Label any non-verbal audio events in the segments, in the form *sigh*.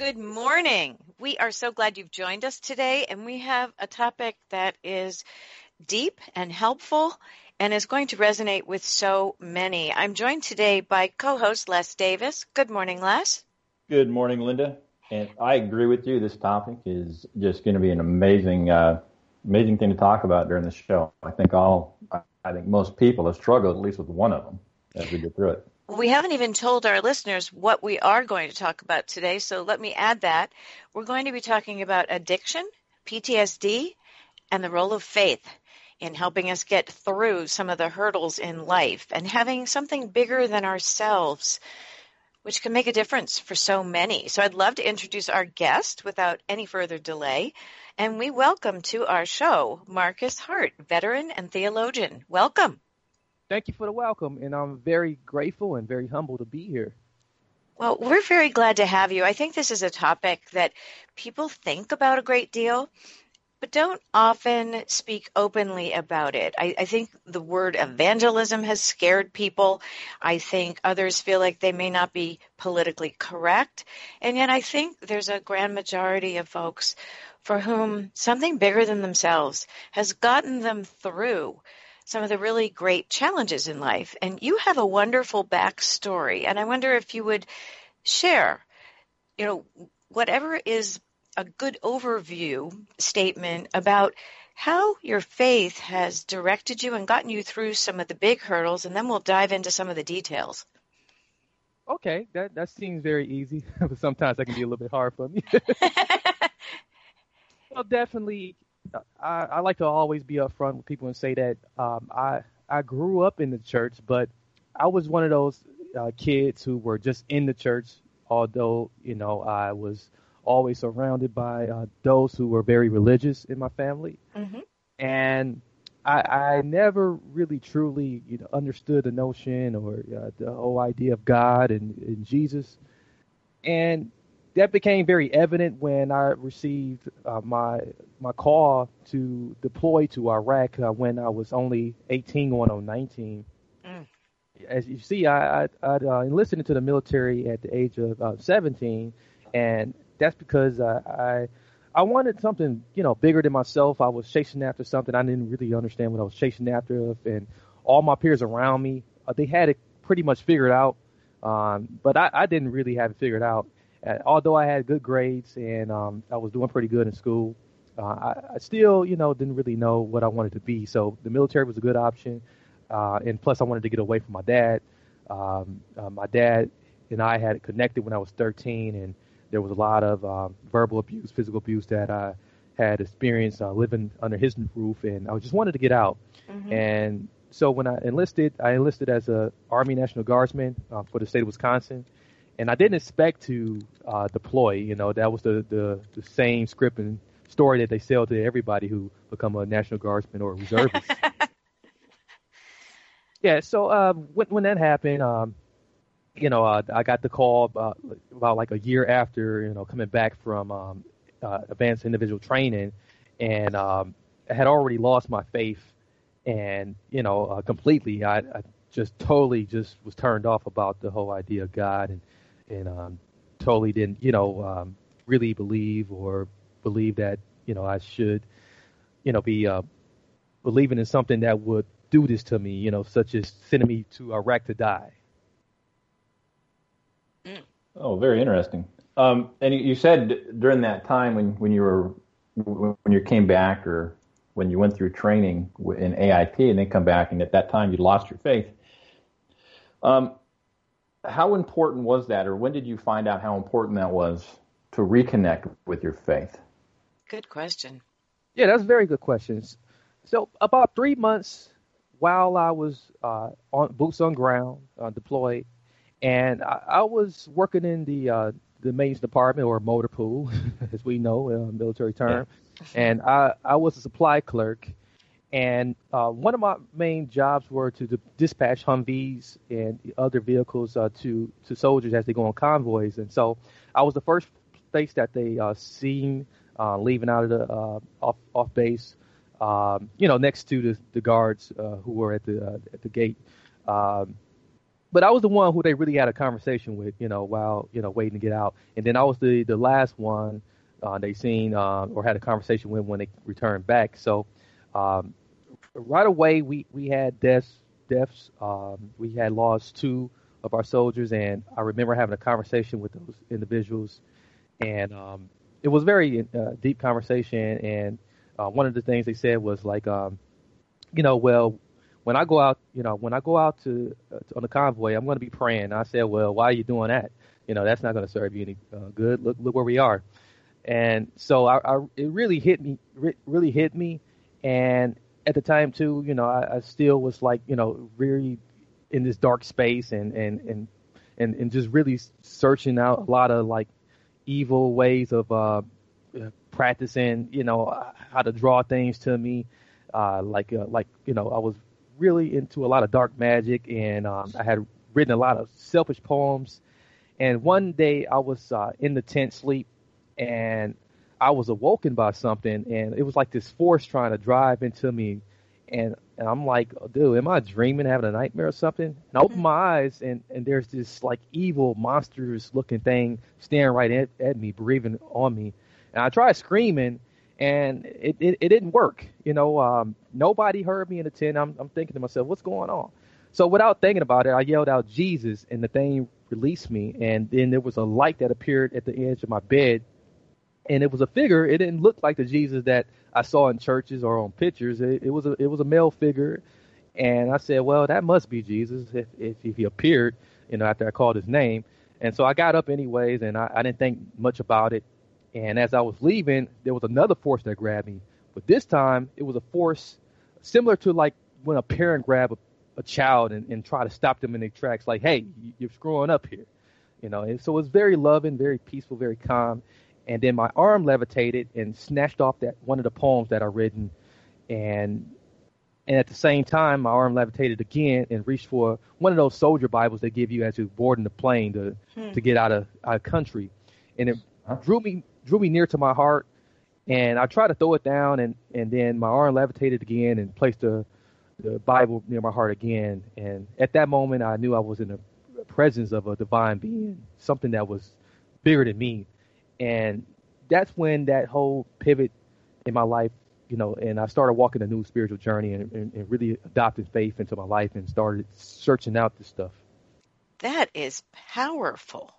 Good morning. We are so glad you've joined us today, and we have a topic that is deep and helpful and is going to resonate with so many. I'm joined today by co host Les Davis. Good morning, Les. Good morning, Linda. And I agree with you. This topic is just going to be an amazing, uh, amazing thing to talk about during the show. I think all, I think most people have struggled at least with one of them as we get through it. We haven't even told our listeners what we are going to talk about today, so let me add that. We're going to be talking about addiction, PTSD, and the role of faith in helping us get through some of the hurdles in life and having something bigger than ourselves, which can make a difference for so many. So I'd love to introduce our guest without any further delay. And we welcome to our show Marcus Hart, veteran and theologian. Welcome thank you for the welcome, and I'm very grateful and very humble to be here. Well, we're very glad to have you. I think this is a topic that people think about a great deal, but don't often speak openly about it. I, I, think the word evangelism has scared people. I think others feel like they may not be politically correct. And yet I think there's a grand majority of folks for whom something bigger than themselves has gotten them through some of the really great challenges in life. And you have a wonderful backstory. And I wonder if you would share, you know, whatever is a good overview statement about how your faith has directed you and gotten you through some of the big hurdles, and then we'll dive into some of the details. Okay, that that seems very easy, but *laughs* sometimes that can be a little bit hard for me. *laughs* well, definitely, I, I like to always be upfront with people and say that um, I I grew up in the church, but I was one of those uh, kids who were just in the church. Although you know I was always surrounded by uh, those who were very religious in my family, mm-hmm. and I, I never really truly you know understood the notion or uh, the whole idea of God and, and Jesus. And that became very evident when I received uh, my my call to deploy to Iraq uh, when I was only 18, going on 19. Mm. As you see, I, I, I uh, enlisted into the military at the age of uh, 17, and that's because I I wanted something you know bigger than myself. I was chasing after something I didn't really understand what I was chasing after, and all my peers around me uh, they had it pretty much figured out, um, but I, I didn't really have it figured out although I had good grades and um, I was doing pretty good in school, uh, I, I, still, you know, didn't really know what I wanted to be. So the military was a good option, uh, and plus I wanted to get away from my dad. Um, uh, my dad and I had connected when I was 13, and there was a lot of um, verbal abuse, physical abuse that I had experienced uh, living under his roof, and I just wanted to get out. Mm-hmm. And so when I enlisted, I enlisted as a Army National Guardsman uh, for the state of Wisconsin and I didn't expect to uh, deploy. You know, that was the, the, the same script and story that they sell to everybody who become a National Guardsman or a reservist. *laughs* yeah, so uh, when, when that happened, um, you know, uh, I got the call about, about like a year after, you know, coming back from um, uh, advanced individual training, and um, I had already lost my faith, and you know, uh, completely. I, I just totally just was turned off about the whole idea of God and and um, totally didn't, you know, um, really believe or believe that, you know, I should, you know, be uh, believing in something that would do this to me, you know, such as sending me to Iraq to die. Mm. Oh, very interesting. Um, and you said during that time when, when you were when you came back or when you went through training in AIT and then come back and at that time you lost your faith. Um, how important was that, or when did you find out how important that was to reconnect with your faith? Good question. Yeah, that's very good questions. So about three months while I was uh, on boots on ground, uh, deployed, and I, I, was working in the uh, the maintenance department or motor pool, *laughs* as we know, a military term. And I, I was a supply clerk. And uh, one of my main jobs were to dispatch Humvees and other vehicles uh, to, to soldiers as they go on convoys. And so I was the first face that they uh, seen uh, leaving out of the uh, off, off base, um, you know, next to the, the guards uh, who were at the, at the gate. Um, but I was the one who they really had a conversation with, you know, while you know waiting to get out. And then I was the the last one they seen or had a conversation with when they returned back. So um, right away we we had deaths deaths. Um, we had lost two of our soldiers, and I remember having a conversation with those individuals, and um, it was very uh, deep conversation. And uh, one of the things they said was like, um, you know, well, when I go out, you know, when I go out to, uh, to on the convoy, I'm going to be praying. And I said, well, why are you doing that? You know, that's not going to serve you any uh, good. Look, look where we are. And so I, I, it really hit me, really hit me. And at the time too, you know, I, I still was like, you know, really in this dark space and, and, and, and, and just really searching out a lot of like evil ways of, uh, practicing, you know, how to draw things to me. Uh, like, uh, like, you know, I was really into a lot of dark magic, and um, I had written a lot of selfish poems. And one day I was uh, in the tent sleep, and I was awoken by something, and it was like this force trying to drive into me, and and I'm like, dude, am I dreaming, having a nightmare or something? And I open my eyes, and and there's this like evil, monstrous looking thing staring right at, at me, breathing on me, and I try screaming, and it, it, it didn't work. You know, um, nobody heard me in the tent. I'm, I'm thinking to myself, what's going on? So without thinking about it, I yelled out Jesus, and the thing released me. And then there was a light that appeared at the edge of my bed, and it was a figure. It didn't look like the Jesus that I saw in churches or on pictures. It, it was a it was a male figure, and I said, well, that must be Jesus if if, if he appeared, you know, after I called his name. And so I got up anyways, and I, I didn't think much about it. And as I was leaving, there was another force that grabbed me. But this time, it was a force similar to like when a parent grab a, a child and, and try to stop them in their tracks, like, hey, you're screwing up here. You know, and so it was very loving, very peaceful, very calm. And then my arm levitated and snatched off that one of the poems that I written, and and at the same time, my arm levitated again and reached for one of those soldier Bibles they give you as you're boarding the plane to hmm. to get out of out of country, and it huh? drew me drew me near to my heart, and I tried to throw it down, and and then my arm levitated again and placed the the Bible near my heart again. And at that moment, I knew I was in the presence of a divine being, something that was bigger than me, and that's when that whole pivot in my life, you know, and I started walking a new spiritual journey and, and, and really adopted faith into my life and started searching out this stuff. That is powerful.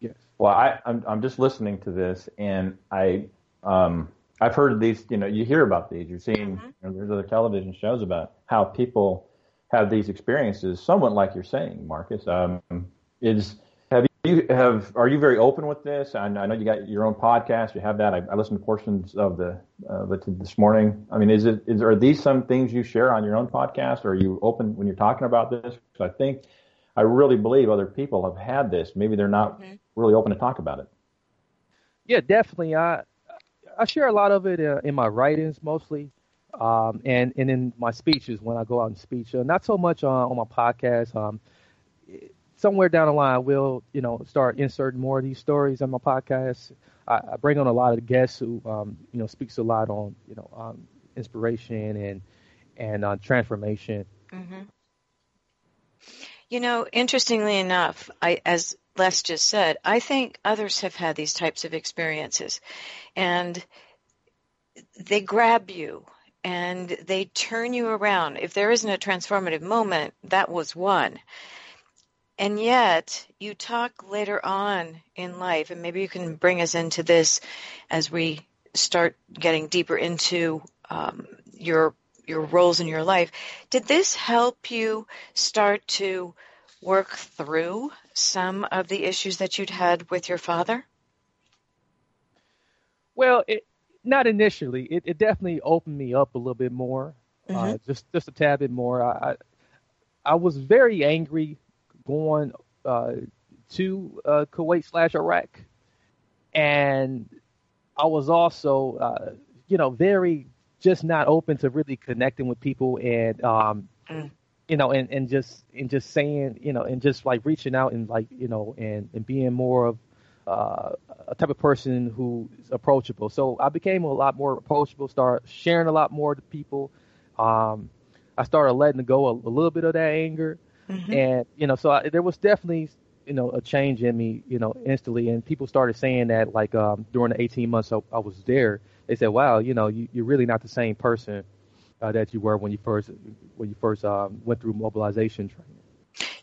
Yes. Well, I, I'm I'm just listening to this, and I um I've heard these. You know, you hear about these. You're seeing mm-hmm. you know, there's other television shows about how people have these experiences, somewhat like you're saying, Marcus. Um, is have you have are you very open with this? I know, I know you got your own podcast. You have that. I, I listened to portions of the of it this morning. I mean, is it is are these some things you share on your own podcast? Or are you open when you're talking about this? Because I think I really believe other people have had this. Maybe they're not mm-hmm. really open to talk about it. Yeah, definitely. I I share a lot of it uh, in my writings mostly, um, and and in my speeches when I go out and speech. Uh, not so much uh, on my podcast. Um, somewhere down the line, we'll you know start inserting more of these stories on my podcast. I, I bring on a lot of guests who um, you know speaks a lot on you know um, inspiration and and uh, transformation. Mm-hmm. You know, interestingly enough, I, as Les just said, I think others have had these types of experiences and they grab you and they turn you around. If there isn't a transformative moment, that was one. And yet, you talk later on in life, and maybe you can bring us into this as we start getting deeper into um, your your roles in your life. Did this help you start to work through some of the issues that you'd had with your father? Well, it, not initially. It, it, definitely opened me up a little bit more, uh, mm-hmm. uh, just just a tad bit more. I, I, I was very angry going uh, to uh, Kuwait slash Iraq, and I was also, uh, you know, very just not open to really connecting with people and, um, mm. you know, and, and just and just saying, you know, and just like reaching out and like, you know, and and being more of uh, a type of person who's approachable. So I became a lot more approachable, start sharing a lot more to people. Um, I started letting go a, a little bit of that anger, mm-hmm. and you know, so I, there was definitely you know a change in me, you know, instantly. And people started saying that like um, during the 18 months I, I was there, they said, "Wow, you know, you, are really not the same person uh, that you were when you first when you first um, went through mobilization training."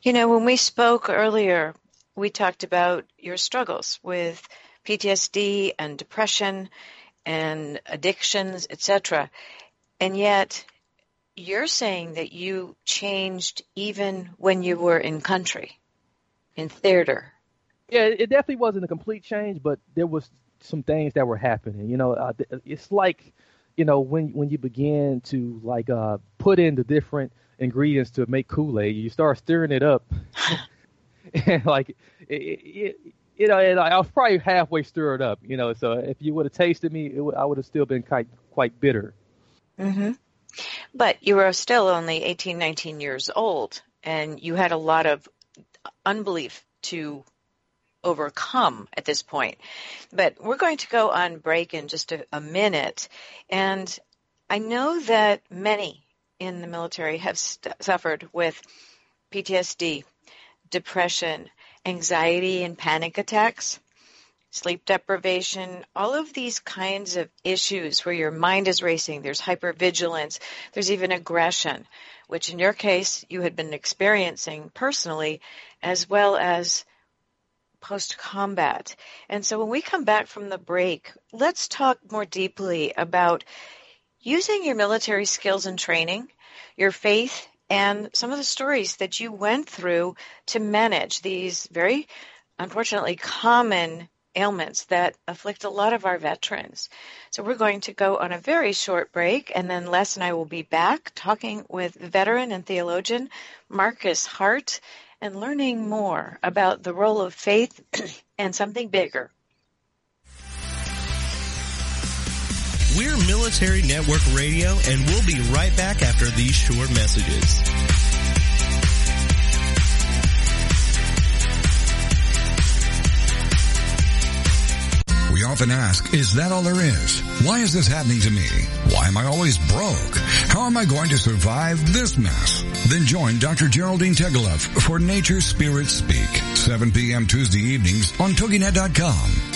You know, when we spoke earlier, we talked about your struggles with PTSD and depression and addictions, etc. And yet, you're saying that you changed even when you were in country, in theater. Yeah, it definitely wasn't a complete change, but there was some things that were happening. You know, uh, it's like, you know, when when you begin to like uh, put in the different ingredients to make Kool Aid, you start stirring it up, *laughs* and like, it, it, you know, and I was probably halfway stirred up. You know, so if you would have tasted me, it, I would have still been quite quite bitter. Mm-hmm. But you were still only 18, 19 years old, and you had a lot of unbelief to overcome at this point. But we're going to go on break in just a, a minute. And I know that many in the military have st- suffered with PTSD, depression, anxiety, and panic attacks sleep deprivation, all of these kinds of issues where your mind is racing, there's hypervigilance, there's even aggression, which in your case you had been experiencing personally, as well as post combat. And so when we come back from the break, let's talk more deeply about using your military skills and training, your faith, and some of the stories that you went through to manage these very unfortunately common ailments that afflict a lot of our veterans. So we're going to go on a very short break, and then Les and I will be back talking with veteran and theologian Marcus Hart and learning more about the role of faith *clears throat* and something bigger. We're Military Network Radio, and we'll be right back after these short messages. Often ask, is that all there is? Why is this happening to me? Why am I always broke? How am I going to survive this mess? Then join Dr. Geraldine Tegeloff for Nature Spirits Speak, 7 p.m. Tuesday evenings on TogiNet.com.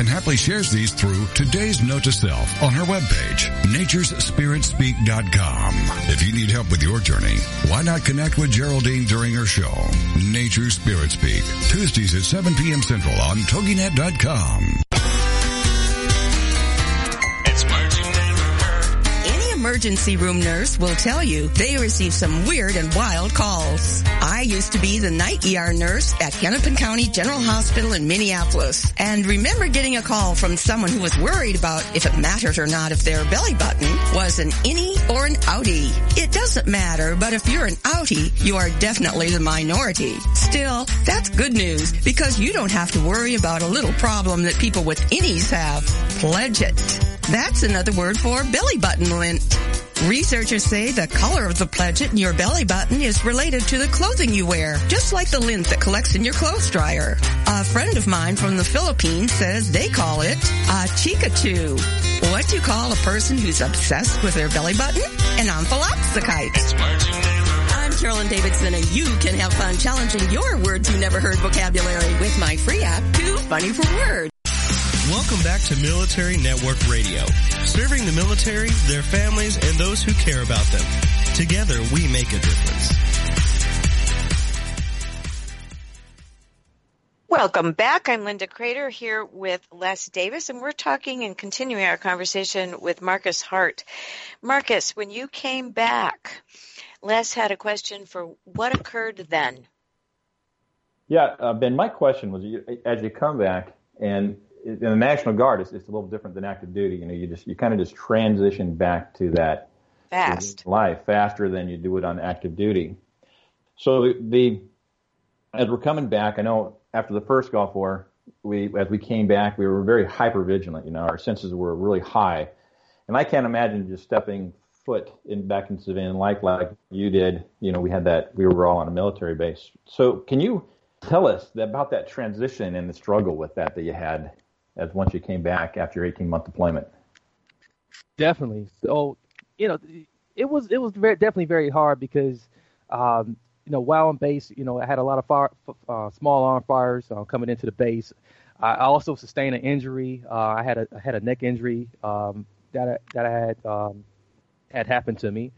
and happily shares these through today's note to self on her webpage, naturespiritspeak.com. If you need help with your journey, why not connect with Geraldine during her show, Nature Spirit Speak, Tuesdays at 7 p.m. Central on TogiNet.com. emergency room nurse will tell you they receive some weird and wild calls. I used to be the night ER nurse at Hennepin County General Hospital in Minneapolis and remember getting a call from someone who was worried about if it mattered or not if their belly button was an innie or an outie. It doesn't matter, but if you're an outie, you are definitely the minority. Still, that's good news because you don't have to worry about a little problem that people with innies have. Pledge it. That's another word for belly button lint. Researchers say the color of the pledget in your belly button is related to the clothing you wear, just like the lint that collects in your clothes dryer. A friend of mine from the Philippines says they call it a chikatu. What do you call a person who's obsessed with their belly button? An omphalopsychite. I'm Carolyn Davidson and you can have fun challenging your words you never heard vocabulary with my free app, Too Funny for Words. Welcome back to Military Network Radio, serving the military, their families, and those who care about them. Together, we make a difference. Welcome back. I'm Linda Kreter here with Les Davis, and we're talking and continuing our conversation with Marcus Hart. Marcus, when you came back, Les had a question for what occurred then. Yeah, uh, Ben, my question was as you come back, and in the National Guard, it's, it's a little different than active duty. You know, you just you kind of just transition back to that fast life faster than you do it on active duty. So the, the as we're coming back, I know after the first Gulf War, we as we came back, we were very hyper vigilant. You know, our senses were really high, and I can't imagine just stepping foot in back in civilian life like you did. You know, we had that. We were all on a military base. So can you tell us about that transition and the struggle with that that you had as once you came back after your 18 month deployment? Definitely. So you know, it was it was very definitely very hard because. Um, you know, while on base, you know, I had a lot of fire, uh, small arm fires uh, coming into the base. I also sustained an injury. Uh, I had a I had a neck injury um, that I, that I had um, had happened to me,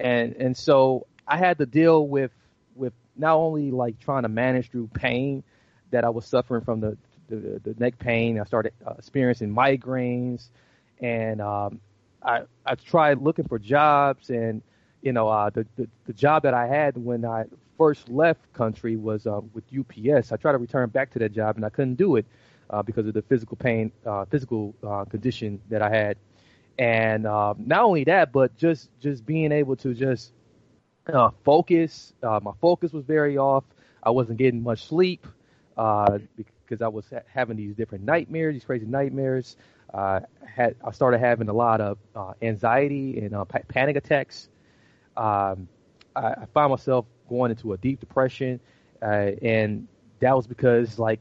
and and so I had to deal with with not only like trying to manage through pain that I was suffering from the the, the neck pain. I started uh, experiencing migraines, and um, I I tried looking for jobs and you know, uh, the, the, the job that I had when I first left country was uh, with UPS. I tried to return back to that job and I couldn't do it uh, because of the physical pain, uh, physical uh, condition that I had. And uh, not only that, but just just being able to just focus. My focus was very off. I wasn't getting much sleep uh, because I was ha- having these different nightmares, these crazy nightmares. Uh, had I started having a lot of uh, anxiety and uh, pa- panic attacks um, I, I found myself going into a deep depression, uh, and that was because like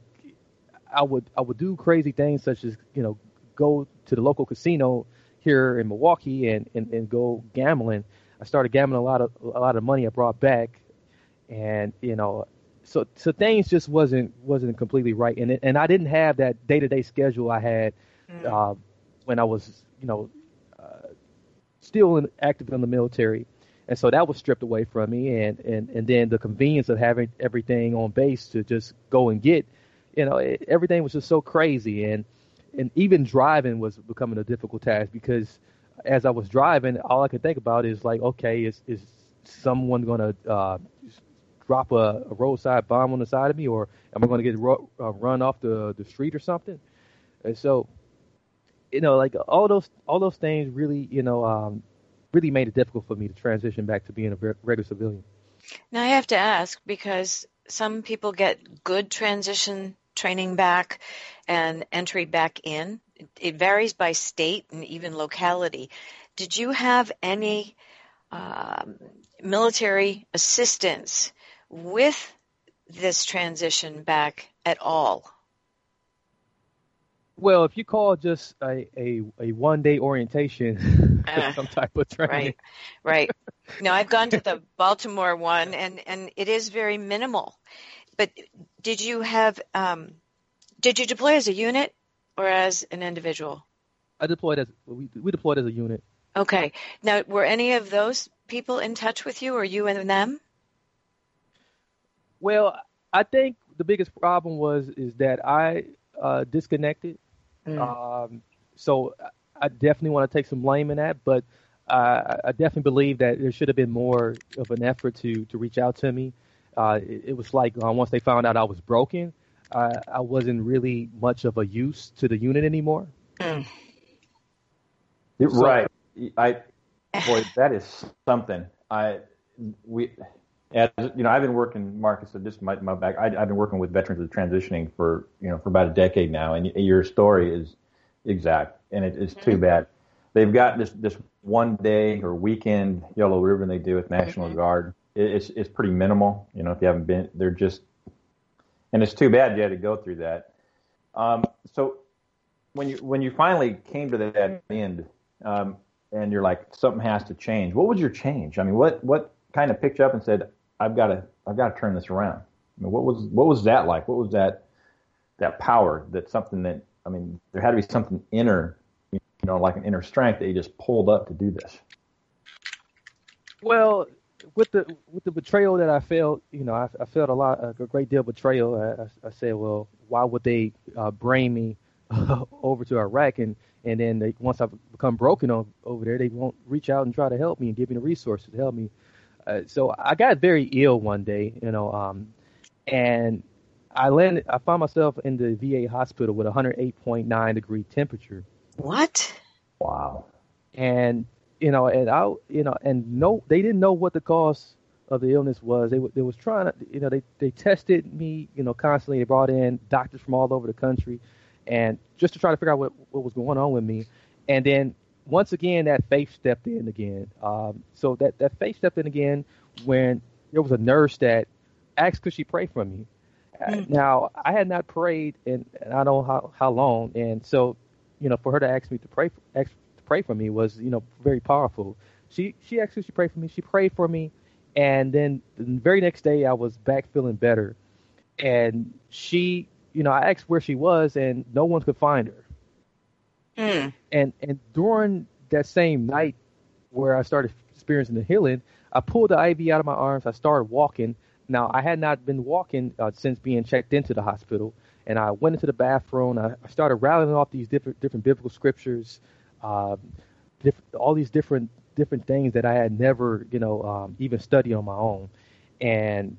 I would I would do crazy things such as you know go to the local casino here in Milwaukee and, and, and go gambling. I started gambling a lot of a lot of money I brought back, and you know, so so things just wasn't wasn't completely right, and it, and I didn't have that day to day schedule I had mm. uh, when I was you know uh, still in, active in the military. And so that was stripped away from me. And and and then the convenience of having everything on base to just go and get you know it, everything was just so crazy. And and even driving was becoming a difficult task because as I was driving all I could think about is like okay is is someone going to uh, drop a, a, roadside bomb on the side of me or am I going to get ro- uh, run off the the street or something and so you know like all those all those things really you know um, really made it difficult for me to transition back to being a regular civilian. Now I have to ask because some people get good transition training back and entry back in. It varies by state and even locality. Did you have any um, military assistance with this transition back at all? Well, if you call just a, a, a one day orientation *laughs* uh, some type of training. Right, right. no, I've gone to the Baltimore one and, and it is very minimal. But did you have, um, did you deploy as a unit or as an individual? I deployed as, we, we deployed as a unit. Okay. Now, were any of those people in touch with you or you and them? Well, I think the biggest problem was is that I uh, disconnected Mm. Um, so I definitely want to take some blame in that, but uh, I definitely believe that there should have been more of an effort to to reach out to me. Uh, it, it, was like uh, once they found out I was broken, I wasn't really much of a use to the unit anymore. Mm. So, right. I boy, that is something. I we as you know, I've been working, Marcus, so just my, my back. I, have been working with veterans of transitioning for you know for about a decade now, and your story is exact, and it, it's too mm-hmm. bad. They've got this this one day or weekend yellow ribbon they do with National mm-hmm. Guard. It, it's it's pretty minimal, you know. If you haven't been, they're just, and it's too bad you had to go through that. Um, so when you when you finally came to that end, um, and you're like something has to change. What was your change? I mean, what what kind of picked you up and said, I've got to I've got to turn this around. I mean, what was what was that like? What was that that power? That something that I mean, there had to be something inner, you know, like an inner strength that you just pulled up to do this. Well, with the with the betrayal that I felt, you know, I, I felt a lot, a great deal of betrayal. I, I, I said, well, why would they uh, bring me *laughs* over to Iraq and and then they, once I've become broken over there, they won't reach out and try to help me and give me the resources to help me. Uh, so I got very ill one day, you know, um, and I landed. I found myself in the VA hospital with 108.9 degree temperature. What? Wow. And you know, and I, you know, and no, they didn't know what the cause of the illness was. They they was trying to, you know, they they tested me, you know, constantly. They brought in doctors from all over the country, and just to try to figure out what what was going on with me. And then once again, that faith stepped in again. Um, so that that faith stepped in again when there was a nurse that asked could she pray for me. Mm-hmm. Now I had not prayed in, in I don't know how how long, and so you know, for her to ask me to pray, ask pray for me was, you know, very powerful. She she actually she prayed for me. She prayed for me, and then the very next day I was back feeling better, and she, you know, I asked where she was, and no one could find her. Mm. And and during that same night where I started experiencing the healing, I pulled the IV out of my arms. I started walking. Now I had not been walking uh, since being checked into the hospital, and I went into the bathroom. I, I started rattling off these different different biblical scriptures, um, diff- all these different different things that I had never, you know, um, even studied on my own, and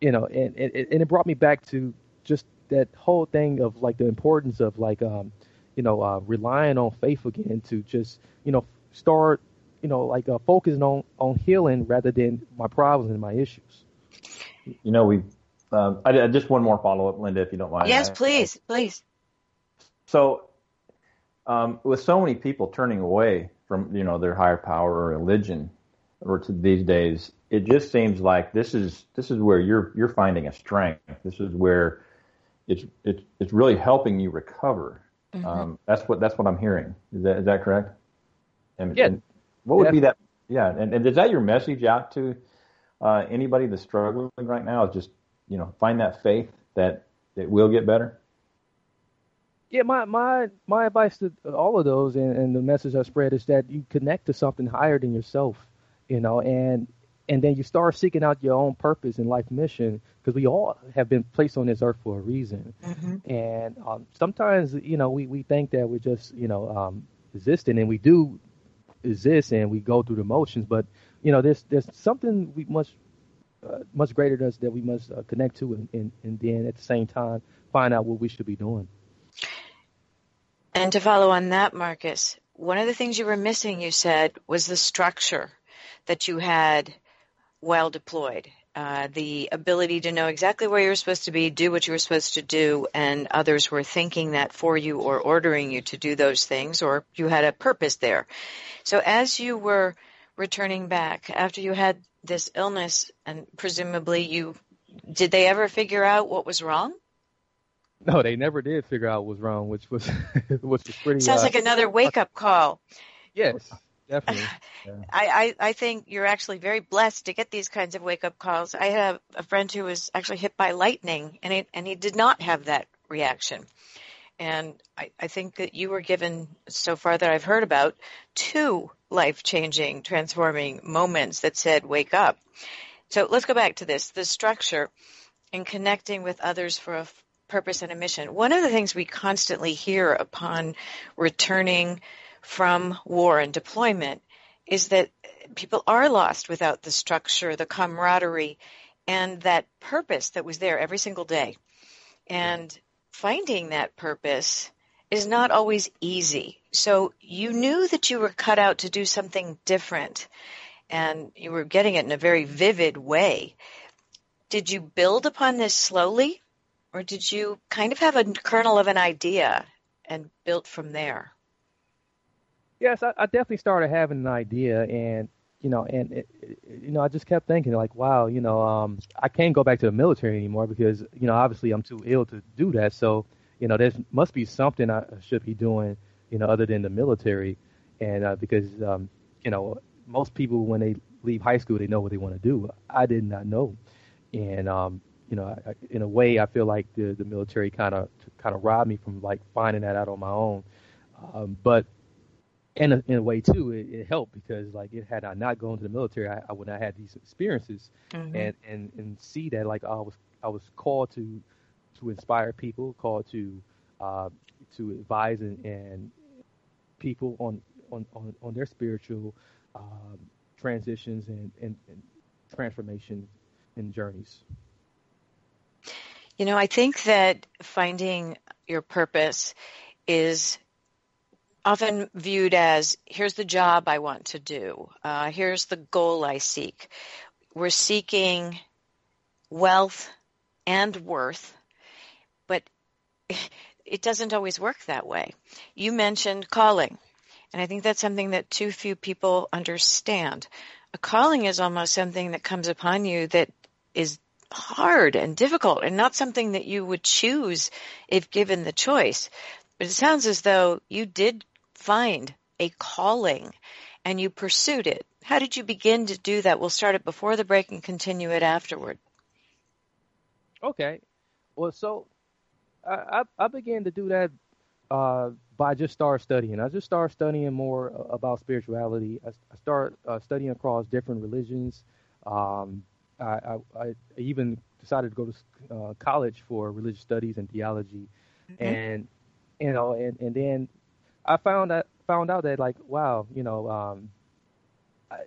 you know, and, and and it brought me back to just that whole thing of like the importance of like, um, you know, uh, relying on faith again to just, you know, start, you know, like uh, focusing on on healing rather than my problems and my issues. You know, we. Um, I, I, just one more follow up, Linda, if you don't mind. Yes, please, please. So um, with so many people turning away from you know their higher power or religion or to these days it just seems like this is this is where you're you're finding a strength this is where it's it's it's really helping you recover mm-hmm. um, that's what that's what i'm hearing is that is that correct and, yeah. And what would yeah. be that yeah and, and is that your message out to uh, anybody that's struggling right now is just you know find that faith that it will get better yeah, my my my advice to all of those and, and the message I spread is that you connect to something higher than yourself, you know, and and then you start seeking out your own purpose and life mission because we all have been placed on this earth for a reason. Mm-hmm. And um, sometimes, you know, we, we think that we're just, you know, um, existing and we do exist and we go through the motions, but you know, there's there's something we must uh, much greater than us that we must uh, connect to and, and, and then at the same time find out what we should be doing. And to follow on that, Marcus, one of the things you were missing, you said, was the structure that you had well deployed. Uh, the ability to know exactly where you were supposed to be, do what you were supposed to do, and others were thinking that for you or ordering you to do those things, or you had a purpose there. So as you were returning back after you had this illness, and presumably you, did they ever figure out what was wrong? No, they never did figure out what was wrong, which was *laughs* which was pretty. Sounds uh, like another wake up call. Yes, definitely. *laughs* Yeah. I, I I think you're actually very blessed to get these kinds of wake up calls. I have a friend who was actually hit by lightning, and it, and he did not have that reaction. And I, I think that you were given, so far that I've heard about, two life changing, transforming moments that said, wake up. So let's go back to this the structure and connecting with others for a purpose and a mission. One of the things we constantly hear upon returning from war and deployment is that people are lost without the structure, the camaraderie, and that purpose that was there every single day. And finding that purpose is not always easy. So you knew that you were cut out to do something different and you were getting it in a very vivid way. Did you build upon this slowly or did you kind of have a kernel of an idea and built from there? Yes, I, I definitely started having an idea, and you know, and it, you know, I just kept thinking like, wow, you know, um, I can't go back to the military anymore because you know, obviously, I'm too ill to do that. So, you know, there must be something I should be doing, you know, other than the military, and uh, because um, you know, most people when they leave high school, they know what they want to do. I did not know, and um, you know, I, in a way, I feel like the the military kind of kind of robbed me from like finding that out on my own. Um, but and in a way too, it, it, helped because like it had I not gone to the military, I, I would not have had these experiences mm-hmm. and, and and see that like I was I was called to to inspire people, called to uh, to advise and, and people on, on, on, on their spiritual um, transitions and, and, and transformation and journeys. You know, I think that finding your purpose is often viewed as here's the job I want to do, uh, here's the goal I seek. We're seeking wealth and worth, but *laughs* it doesn't always work that way. You mentioned calling, and I think that's something that too few people understand. A calling is almost something that comes upon you that is hard and difficult and not something that you would choose if given the choice. But it sounds as though you did find a calling and you pursued it. How did you begin to do that? We'll start it before the break and continue it afterward. Okay. Well, so I, I began to do that uh, by just start studying. I just started studying more about spirituality. I, I started uh, studying across different religions. Um, I, I, I, even decided to go to uh, college for religious studies and theology, mm-hmm. and you know, and, and then I found that found out that like wow, you know, um, I,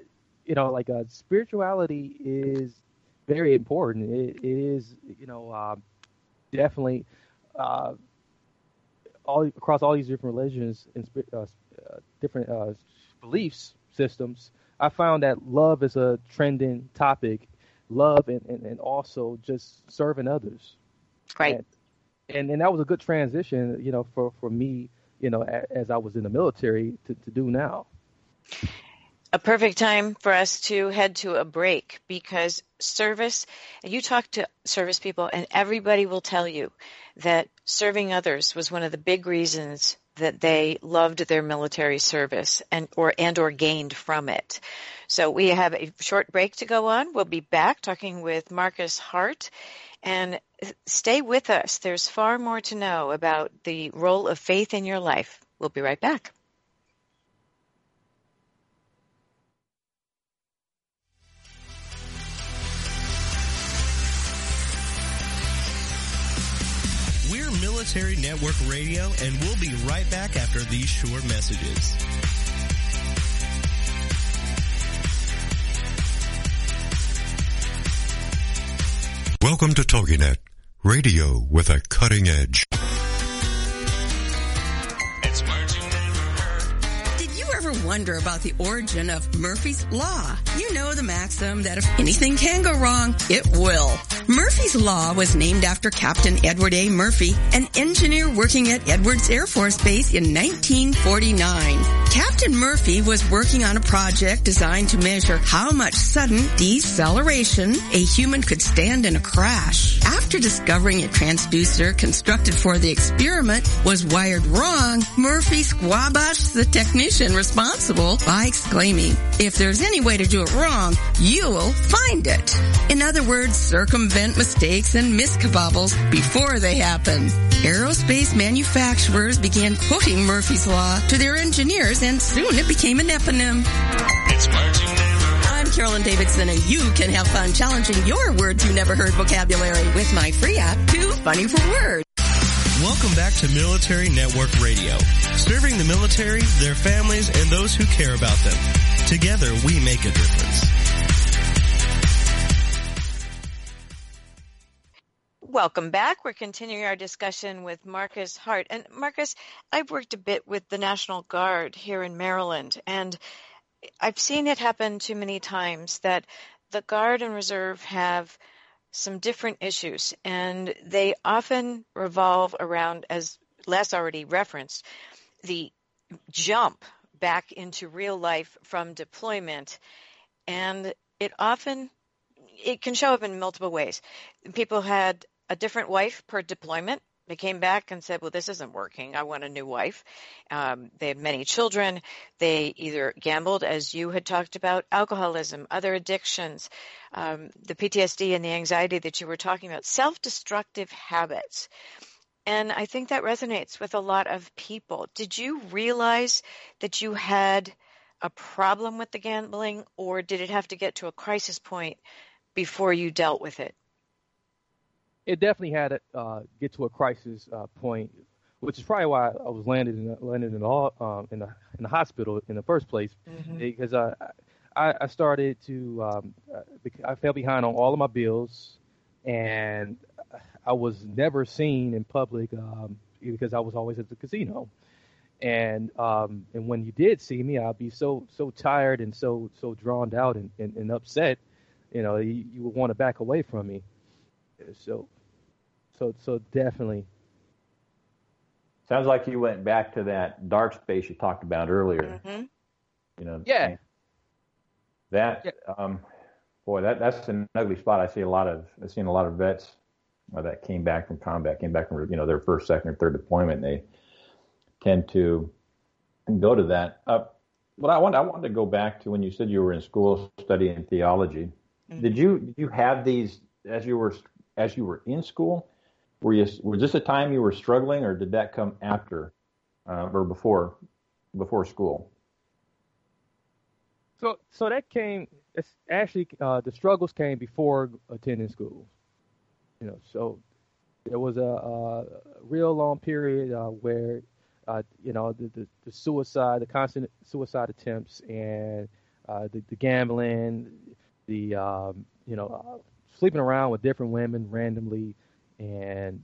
you know, like uh, spirituality is very important. It, it is, you know, um, definitely uh, all across all these different religions and uh, uh, different uh, beliefs systems. I found that love is a trending topic love and, and, and also just serving others. Right. And, and, and that was a good transition, you know, for, for me, you know, as I was in the military to, to do now. A perfect time for us to head to a break because service, and you talk to service people and everybody will tell you that serving others was one of the big reasons that they loved their military service and or and or gained from it. So we have a short break to go on. We'll be back talking with Marcus Hart and stay with us. There's far more to know about the role of faith in your life. We'll be right back. Military Network Radio, and we'll be right back after these short messages. Welcome to TogiNet, radio with a cutting edge. Ever wonder about the origin of Murphy's Law? You know the maxim that if anything can go wrong, it will. Murphy's Law was named after Captain Edward A. Murphy, an engineer working at Edwards Air Force Base in 1949. Captain Murphy was working on a project designed to measure how much sudden deceleration a human could stand in a crash. After discovering a transducer constructed for the experiment was wired wrong, Murphy squabashed the technician responsible by exclaiming, if there's any way to do it wrong, you'll find it. In other words, circumvent mistakes and miskabobbles before they happen. Aerospace manufacturers began quoting Murphy's Law to their engineers and soon it became an eponym. I'm Carolyn Davidson and you can have fun challenging your words you never heard vocabulary with my free app, Too Funny for Words. Welcome back to Military Network Radio, serving the military, their families, and those who care about them. Together, we make a difference. Welcome back. We're continuing our discussion with Marcus Hart. And Marcus, I've worked a bit with the National Guard here in Maryland, and I've seen it happen too many times that the Guard and Reserve have some different issues, and they often revolve around, as Les already referenced, the jump back into real life from deployment. And it often it can show up in multiple ways. People had a different wife per deployment. They came back and said, well, this isn't working. I want a new wife. Um, they had many children. They either gambled, as you had talked about, alcoholism, other addictions, um, the PTSD and the anxiety that you were talking about, self destructive habits. And I think that resonates with a lot of people. Did you realize that you had a problem with the gambling, or did it have to get to a crisis point before you dealt with it? It definitely had to uh, get to a crisis uh, point, which is probably why I was landed in landed in the um, in the in the hospital in the first place, mm-hmm. because I, I, I started to um, I fell behind on all of my bills, and I was never seen in public um, because I was always at the casino and um, and when you did see me, I'd be so so tired and so so drawn out and, and, and upset, you know, you, you, would want to back away from me. So, so so definitely. Sounds like you went back to that dark space you talked about earlier. Mm-hmm. You know. Yeah. That yeah. um, boy, that that's an ugly spot. I see a lot of I've seen a lot of vets uh, that came back from combat, came back from you know their first, second, or third deployment. And they tend to go to that. Uh, but I want I wanted to go back to when you said you were in school studying theology. Mm-hmm. Did you did you have these as you were as you were in school? Were you was this a time you were struggling, or did that come after uh, or before before school? So so that came. Actually uh, the struggles came before attending school. You know, so there was a, a real long period uh, where uh, you know, the, the, the, suicide, the constant suicide attempts, and uh, the, the, gambling, the um, you know, uh, sleeping around with different women randomly, and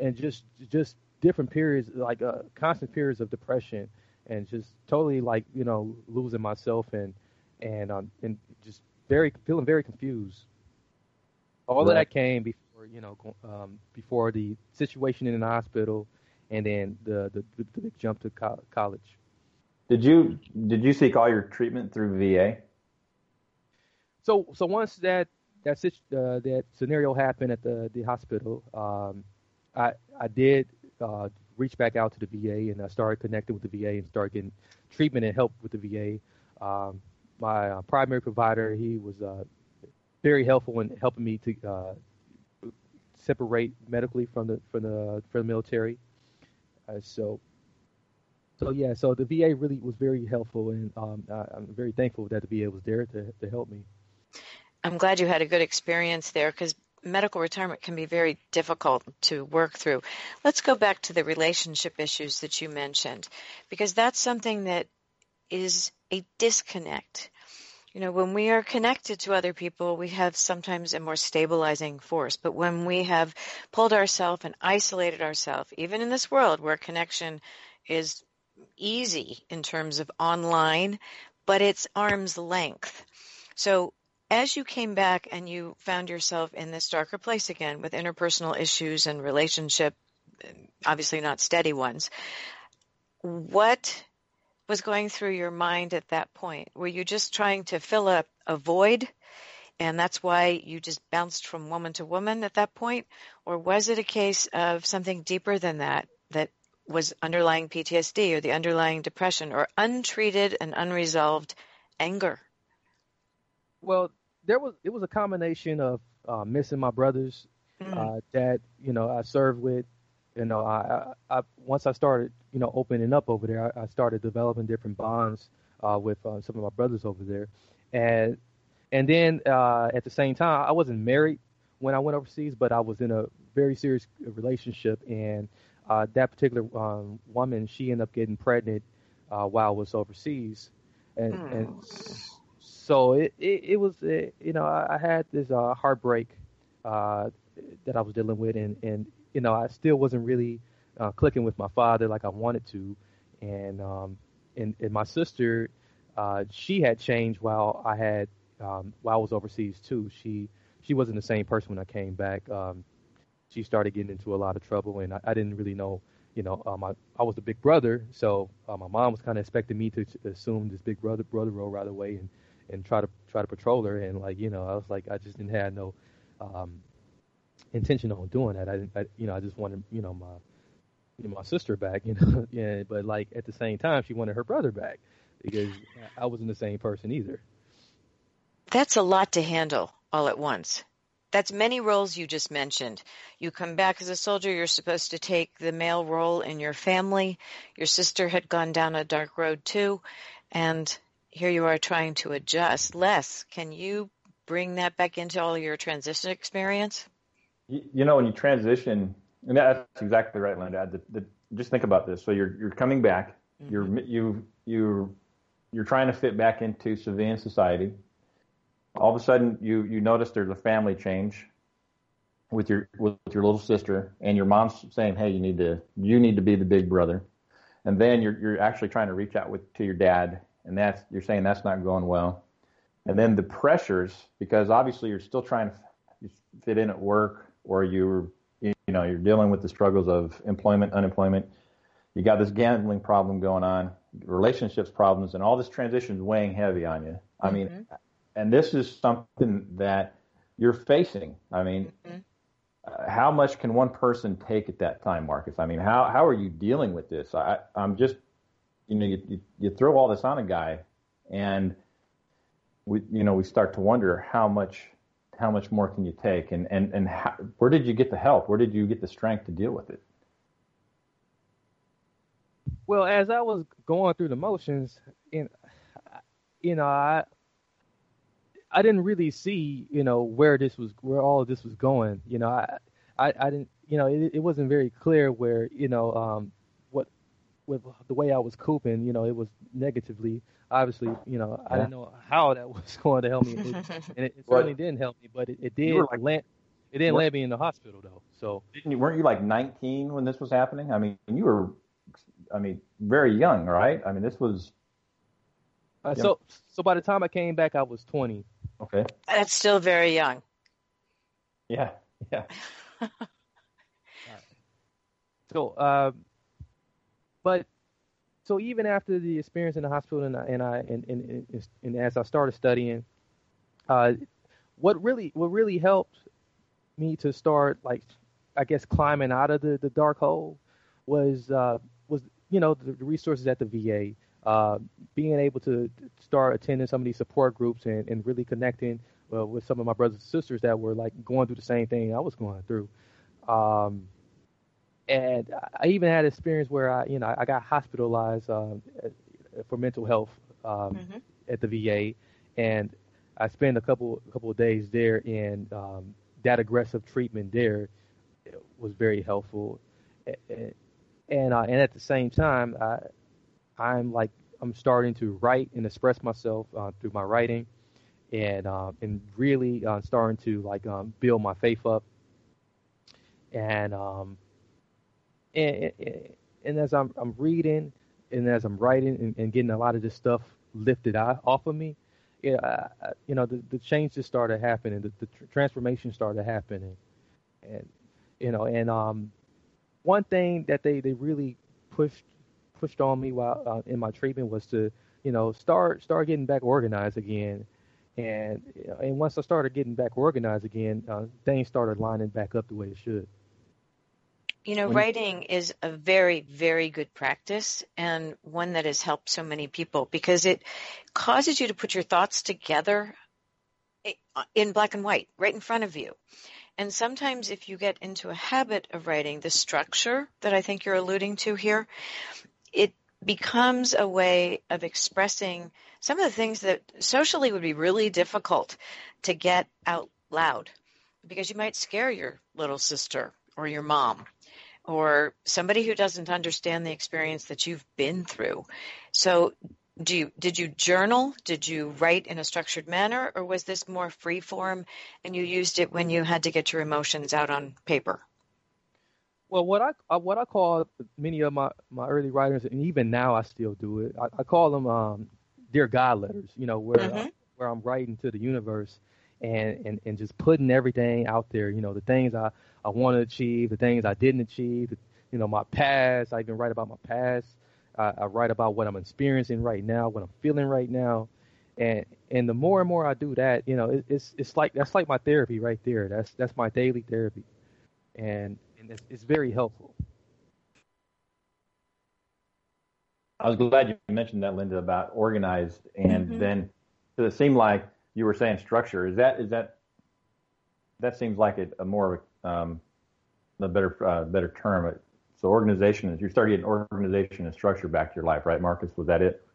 and just just different periods, like uh, constant periods of depression, and just totally like you know losing myself and and um, and just very feeling very confused. All right. of that came before you know um, before the situation in the hospital and then the the, the big jump to co- college. Did you did you seek all your treatment through VA? So so once that that uh, that scenario happened at the the hospital, um, I I did uh, reach back out to the VA and I started connecting with the VA and started getting treatment and help with the VA. Um, my uh, primary provider he was uh, very helpful in helping me to uh, separate medically from the from the from the military. Uh, so, so yeah, so the VA really was very helpful, and um, I, am very thankful that the VA was there to to help me. I'm glad you had a good experience there because medical retirement can be very difficult to work through. Let's go back to the relationship issues that you mentioned because that's something that is a disconnect you know, when we are connected to other people, we have sometimes a more stabilizing force. But when we have pulled ourselves and isolated ourselves, even in this world where connection is easy in terms of online, but it's arm's length. So as you came back and you found yourself in this darker place again with interpersonal issues and relationship, obviously not steady ones, what was going through your mind at that point? Were you just trying to fill up a void and that's why you just bounced from woman to woman at that point? Or was it a case of something deeper than that, that was underlying PTSD or the underlying depression or untreated and unresolved anger? Well, there was it was a combination of uh, missing my brothers mm-hmm. uh, that you know I served with you know, I, I, I once I started, you know, opening up over there, I, I started developing different bonds uh, with uh, some of my brothers over there, and and then uh, at the same time, I wasn't married when I went overseas, but I was in a very serious relationship, and uh, that particular um, woman, she ended up getting pregnant uh, while I was overseas, and mm. and so it it, it was it, you know I, I had this uh, heartbreak uh, that I was dealing with, and and you know, I still wasn't really uh, clicking with my father like I wanted to, and um, and, and my sister, uh, she had changed while I had um, while I was overseas too. She she wasn't the same person when I came back. Um, she started getting into a lot of trouble, and I, I didn't really know. You know, um, I, I was the big brother, so uh, my mom was kind of expecting me to, to assume this big brother brother role right away, and and try to try to patrol her. And like you know, I was like, I just didn't have no um, intention on doing that. I didn't, I, you know, I just wanted, you know, my, you know, my sister back, you *laughs* know, yeah. But like at the same time, she wanted her brother back because I wasn't the same person either. That's a lot to handle all at once. that's many roles you just mentioned. You come back as a soldier, you're supposed to take the male role in your family. Your sister had gone down a dark road too, and here you are trying to adjust. Les, can you bring that back into all your transition experience? You know, when you transition, and that's exactly right, Linda. The, the, just think about this. So you're you're coming back. Mm-hmm. You're you you you're trying to fit back into civilian society. All of a sudden, you you notice there's a family change with your with your little sister, and your mom's saying, "Hey, you need to you need to be the big brother," and then you're you're actually trying to reach out with to your dad, and that's you're saying that's not going well, and then the pressures because obviously you're still trying to fit in at work, or you're you know you're dealing with the struggles of employment, unemployment. You got this gambling problem going on, relationships problems, and all this transition is weighing heavy on you. I mm-hmm. mean, and this is something that you're facing. I mean, mm-hmm. uh, how much can one person take at that time, Marcus? I mean, how how are you dealing with this? I, I'm just, you know, you, you, throw all this on a guy, and we, you know, we start to wonder how much how much more can you take, and and and how, where did you get the help? Where did you get the strength to deal with it? Well, as I was going through the motions, and you know, I I didn't really see, you know, where this was, where all of this was going. You know, I, I, I didn't, you know, it, it wasn't very clear where, you know, um, with the way I was coping, you know, it was negatively. Obviously, you know, I didn't know how that was *laughs* going to help me, it, and it, *laughs* it certainly didn't help me. But it, it did like, land. It didn't land me in the hospital though. So didn't you? Weren't you like 19 when this was happening? I mean, you were, I mean, very young, right? I mean, this was. Uh, so, so by the time I came back, I was 20. Okay. That's still very young. Yeah, yeah. *laughs* so, uh, but so even after the experience in the hospital, and I and I and, and, and, and as I started studying, uh, what really what really helped me to start like I guess climbing out of the, the dark hole was uh, was you know the, the resources at the VA uh, being able to start attending some of these support groups and, and really connecting uh, with some of my brothers and sisters that were like going through the same thing I was going through. Um, and I even had experience where I, you know, I got hospitalized um, for mental health um, mm-hmm. at the VA, and I spent a couple a couple of days there, and um, that aggressive treatment there was very helpful. And and, uh, and at the same time, I, I'm like I'm starting to write and express myself uh, through my writing, and uh, and really uh, starting to like um, build my faith up. And um, and, and as I'm I'm reading and as I'm writing and, and getting a lot of this stuff lifted off of me, yeah, I, you know the the change just started happening, the, the transformation started happening, and you know and um one thing that they they really pushed pushed on me while uh, in my treatment was to, you know, start start getting back organized again. And and once I started getting back organized again, uh, things started lining back up the way it should. You know, writing is a very, very good practice and one that has helped so many people because it causes you to put your thoughts together eh, in black and white right in front of you. And sometimes if you get into a habit of writing, the structure that I think you're alluding to here, it becomes a way of expressing some of the things that socially would be really difficult to get out loud because you might scare your little sister or your mom or somebody who doesn't understand the experience that you've been through. So do you did you journal? Did you write in a structured manner or was this more free form and you used it when you had to get your emotions out on paper? Well, what I uh, what I call many of my my early writers, and even now I still do it. I, I call them um, dear God letters. You know, where mm-hmm. where I'm writing to the universe, and and and just putting everything out there. You know, the things I I want to achieve, the things I didn't achieve. You know, my past. I even write about my past. I, I write about what I'm experiencing right now, what I'm feeling right now, and and the more and more I do that, you know, it, it's it's like that's like my therapy right there. That's that's my daily therapy, and and it's, it's very helpful. I was glad you mentioned that, Linda, about organized, and mm-hmm. then it seemed like you were saying structure. Is that is that that seems like a, a more um, a better uh, better term. So organization is you're starting getting organization and structure back to your life, right, Marcus? Was that it?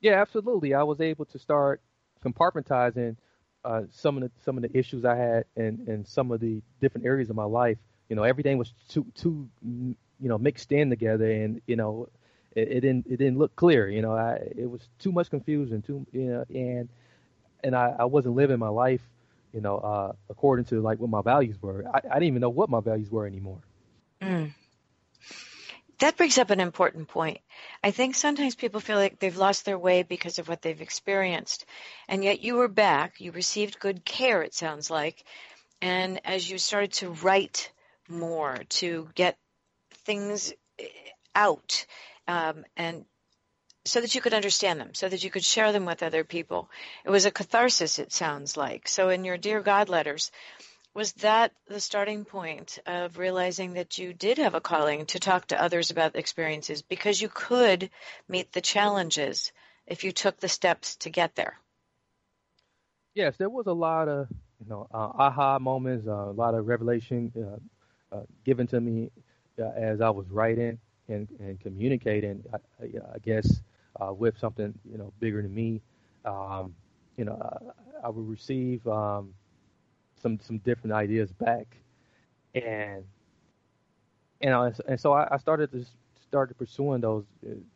Yeah, absolutely. I was able to start compartmentalizing uh, some of the some of the issues I had and and some of the different areas of my life. You know, everything was too too you know mixed in together, and you know, it, it didn't it didn't look clear. You know, I it was too much confusion, too you know, and and I, I wasn't living my life, you know, uh, according to like what my values were. I, I didn't even know what my values were anymore. Mm. That brings up an important point. I think sometimes people feel like they've lost their way because of what they've experienced. And yet you were back, you received good care, it sounds like. And as you started to write more, to get things eh, out, um, and so that you could understand them, so that you could share them with other people. It was a catharsis, it sounds like. So in your Dear God letters, was that the starting point of realizing that you did have a calling to talk to others about experiences because you could meet the challenges if you took the steps to get there? Yes, there was a lot of you know uh, aha moments, uh, a lot of revelation uh, uh given to me uh, as I was writing and, and communicating. I, I guess uh, with something you know bigger than me. Um, you know, I, I would receive um, some some different ideas back, and and I, and so I, I started to started pursuing those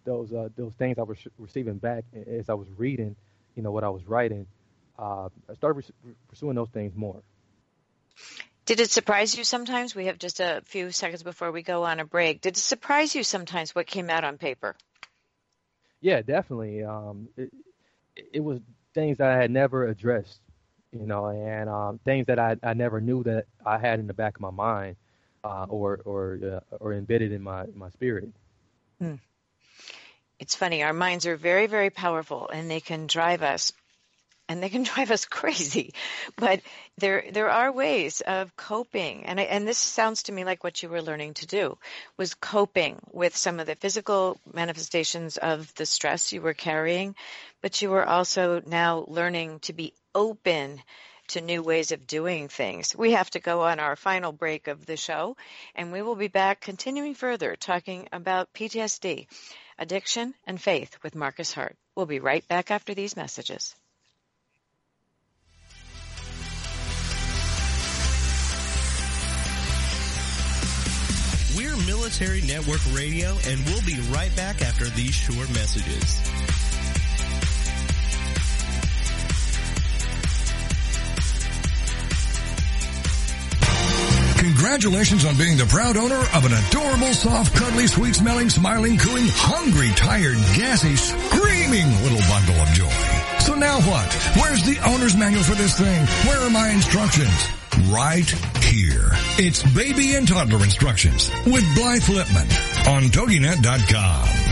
those uh, those things I was receiving back as I was reading, you know, what I was writing. Uh, I started pursuing those things more. Did it surprise you sometimes? We have just a few seconds before we go on a break. Did it surprise you sometimes what came out on paper? Yeah, definitely. Um, it, it was things that I had never addressed you know, and um, things that I, I never knew that I had in the back of my mind uh, or or uh, or embedded in my my spirit. Hmm. It's funny. Our minds are very very powerful, and they can drive us, and they can *laughs* drive us crazy. But there there are ways of coping, and I, and this sounds to me like what you were learning to do was coping with some of the physical manifestations of the stress you were carrying, but you were also now learning to be open to new ways of doing things. We have to go on our final break of the show, and we will be back continuing further talking about PTSD, addiction, and faith with Marcus Hart. We'll be right back after these messages. Military Network Radio, and we'll be right back after these short messages. Congratulations on being the proud owner of an adorable, soft, cuddly, sweet smelling, smiling, cooing, hungry, tired, gassy, screaming little bundle of joy. So now what? Where's the owner's manual for this thing? Where are my instructions? Right here. It's baby and toddler instructions with Blythe Lipman on TogiNet.com.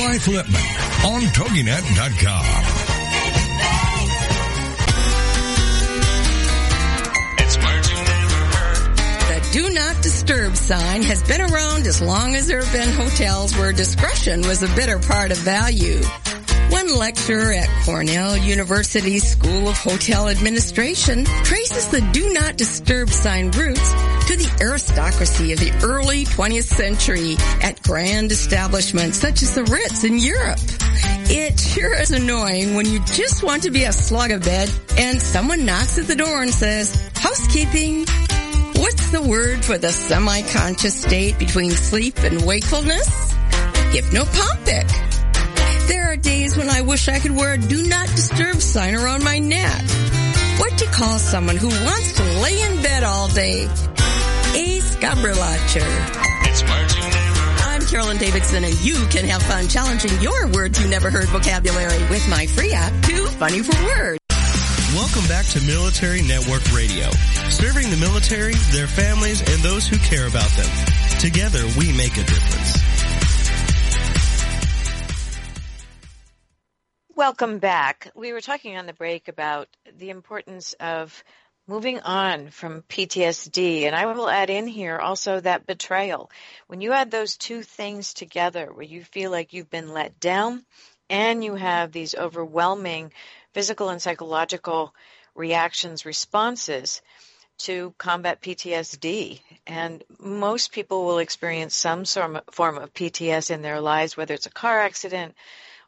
Lipman on TogiNet.com. The Do Not Disturb sign has been around as long as there have been hotels where discretion was a bitter part of value. One lecturer at Cornell University School of Hotel Administration traces the do not disturb sign roots to the aristocracy of the early 20th century at grand establishments such as the Ritz in Europe. It sure is annoying when you just want to be a slugabed and someone knocks at the door and says, housekeeping. What's the word for the semi-conscious state between sleep and wakefulness? Hypnopompic. There are days when I wish I could wear a do not disturb sign around my neck. What to call someone who wants to lay in bed all day? A scabrilacher. I'm Carolyn Davidson and you can have fun challenging your words you never heard vocabulary with my free app, Too Funny for Words. Welcome back to Military Network Radio, serving the military, their families, and those who care about them. Together, we make a difference. Welcome back. We were talking on the break about the importance of moving on from PTSD, and I will add in here also that betrayal. When you add those two things together, where you feel like you've been let down and you have these overwhelming physical and psychological reactions, responses to combat PTSD. And most people will experience some form of PTS in their lives, whether it's a car accident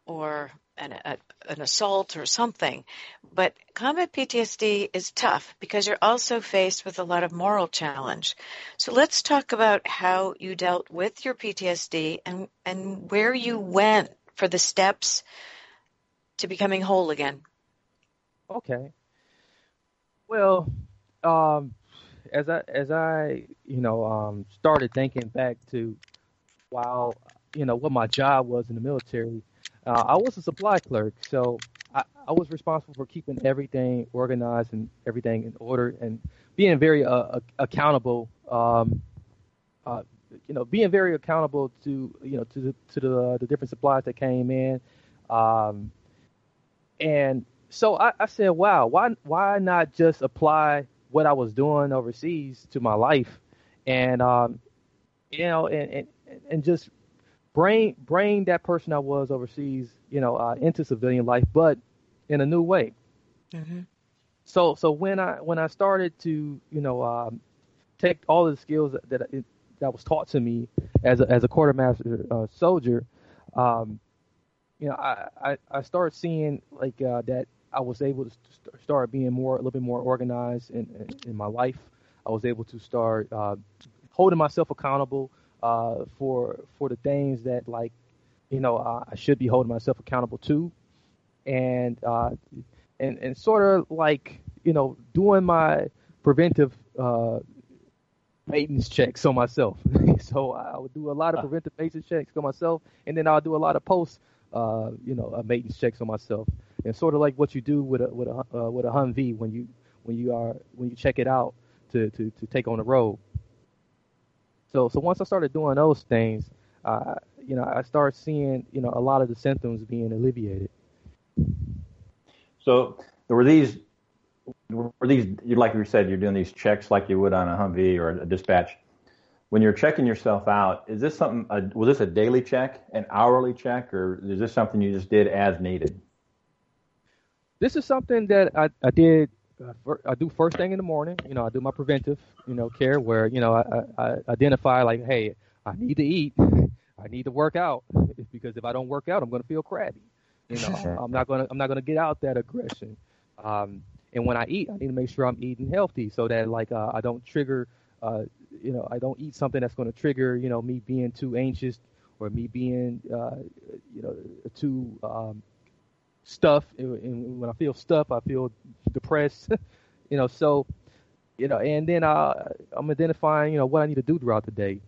or an, a, an assault or something. But combat PTSD is tough because you're also faced with a lot of moral challenge. So let's talk about how you dealt with your PTSD and, and where you went for the steps to becoming whole again. Okay. Well, um, as I as I you know um, started thinking back to while you know what my job was in the military, uh, I was a supply clerk, so I, I, was responsible for keeping everything organized and everything in order and being very uh, accountable. Um, uh, you know, being very accountable to you know to the to the, the different supplies that came in, um, and so I, I said, wow, why why not just apply what I was doing overseas to my life, and um, you know, and, and and just bring bring that person I was overseas, you know, uh, into civilian life, but in a new way. Mm-hmm. So so when I when I started to you know um, take all of the skills that that, it, that was taught to me as a, as a quartermaster uh, soldier, um, you know, I, I I started seeing like uh, that I was able to start being more, a little bit more organized in, in, in my life. I was able to start uh, holding myself accountable uh, for for the things that like, you know, uh, I should be holding myself accountable to, and uh, and and sort of like, you know, doing my preventive uh, maintenance checks on myself. *laughs* so I would do a lot of preventive maintenance checks on myself, and then I'll do a lot of post, uh, you know, uh, maintenance checks on myself and sort of like what you do with a with a uh, with a Humvee when you when you are when you check it out to to to take on the road. So so once I started doing those things, uh, you know, I started seeing you know a lot of the symptoms being alleviated. So there were these were these like you said you're doing these checks like you would on a Humvee or a dispatch. When you're checking yourself out, is this something? Uh, was this a daily check, an hourly check, or is this something you just did as needed? this is something that I, I did. I do first thing in the morning. You know, I do my preventive, you know, care where you know I, I, I identify like, hey, I need to eat, *laughs* I need to work out *laughs* because if I don't work out, I'm going to feel crabby. You know, *laughs* I'm not gonna I'm not gonna get out that aggression. Um, and when I eat, I need to make sure I'm eating healthy so that like uh, I don't trigger, uh, you know, I don't eat something that's going to trigger, you know, me being too anxious or me being, uh, you know, too um, stuff. And when I feel stuff, I feel depressed. *laughs* you know, so you know, and then I I'm identifying, you know, what I need to do throughout the day,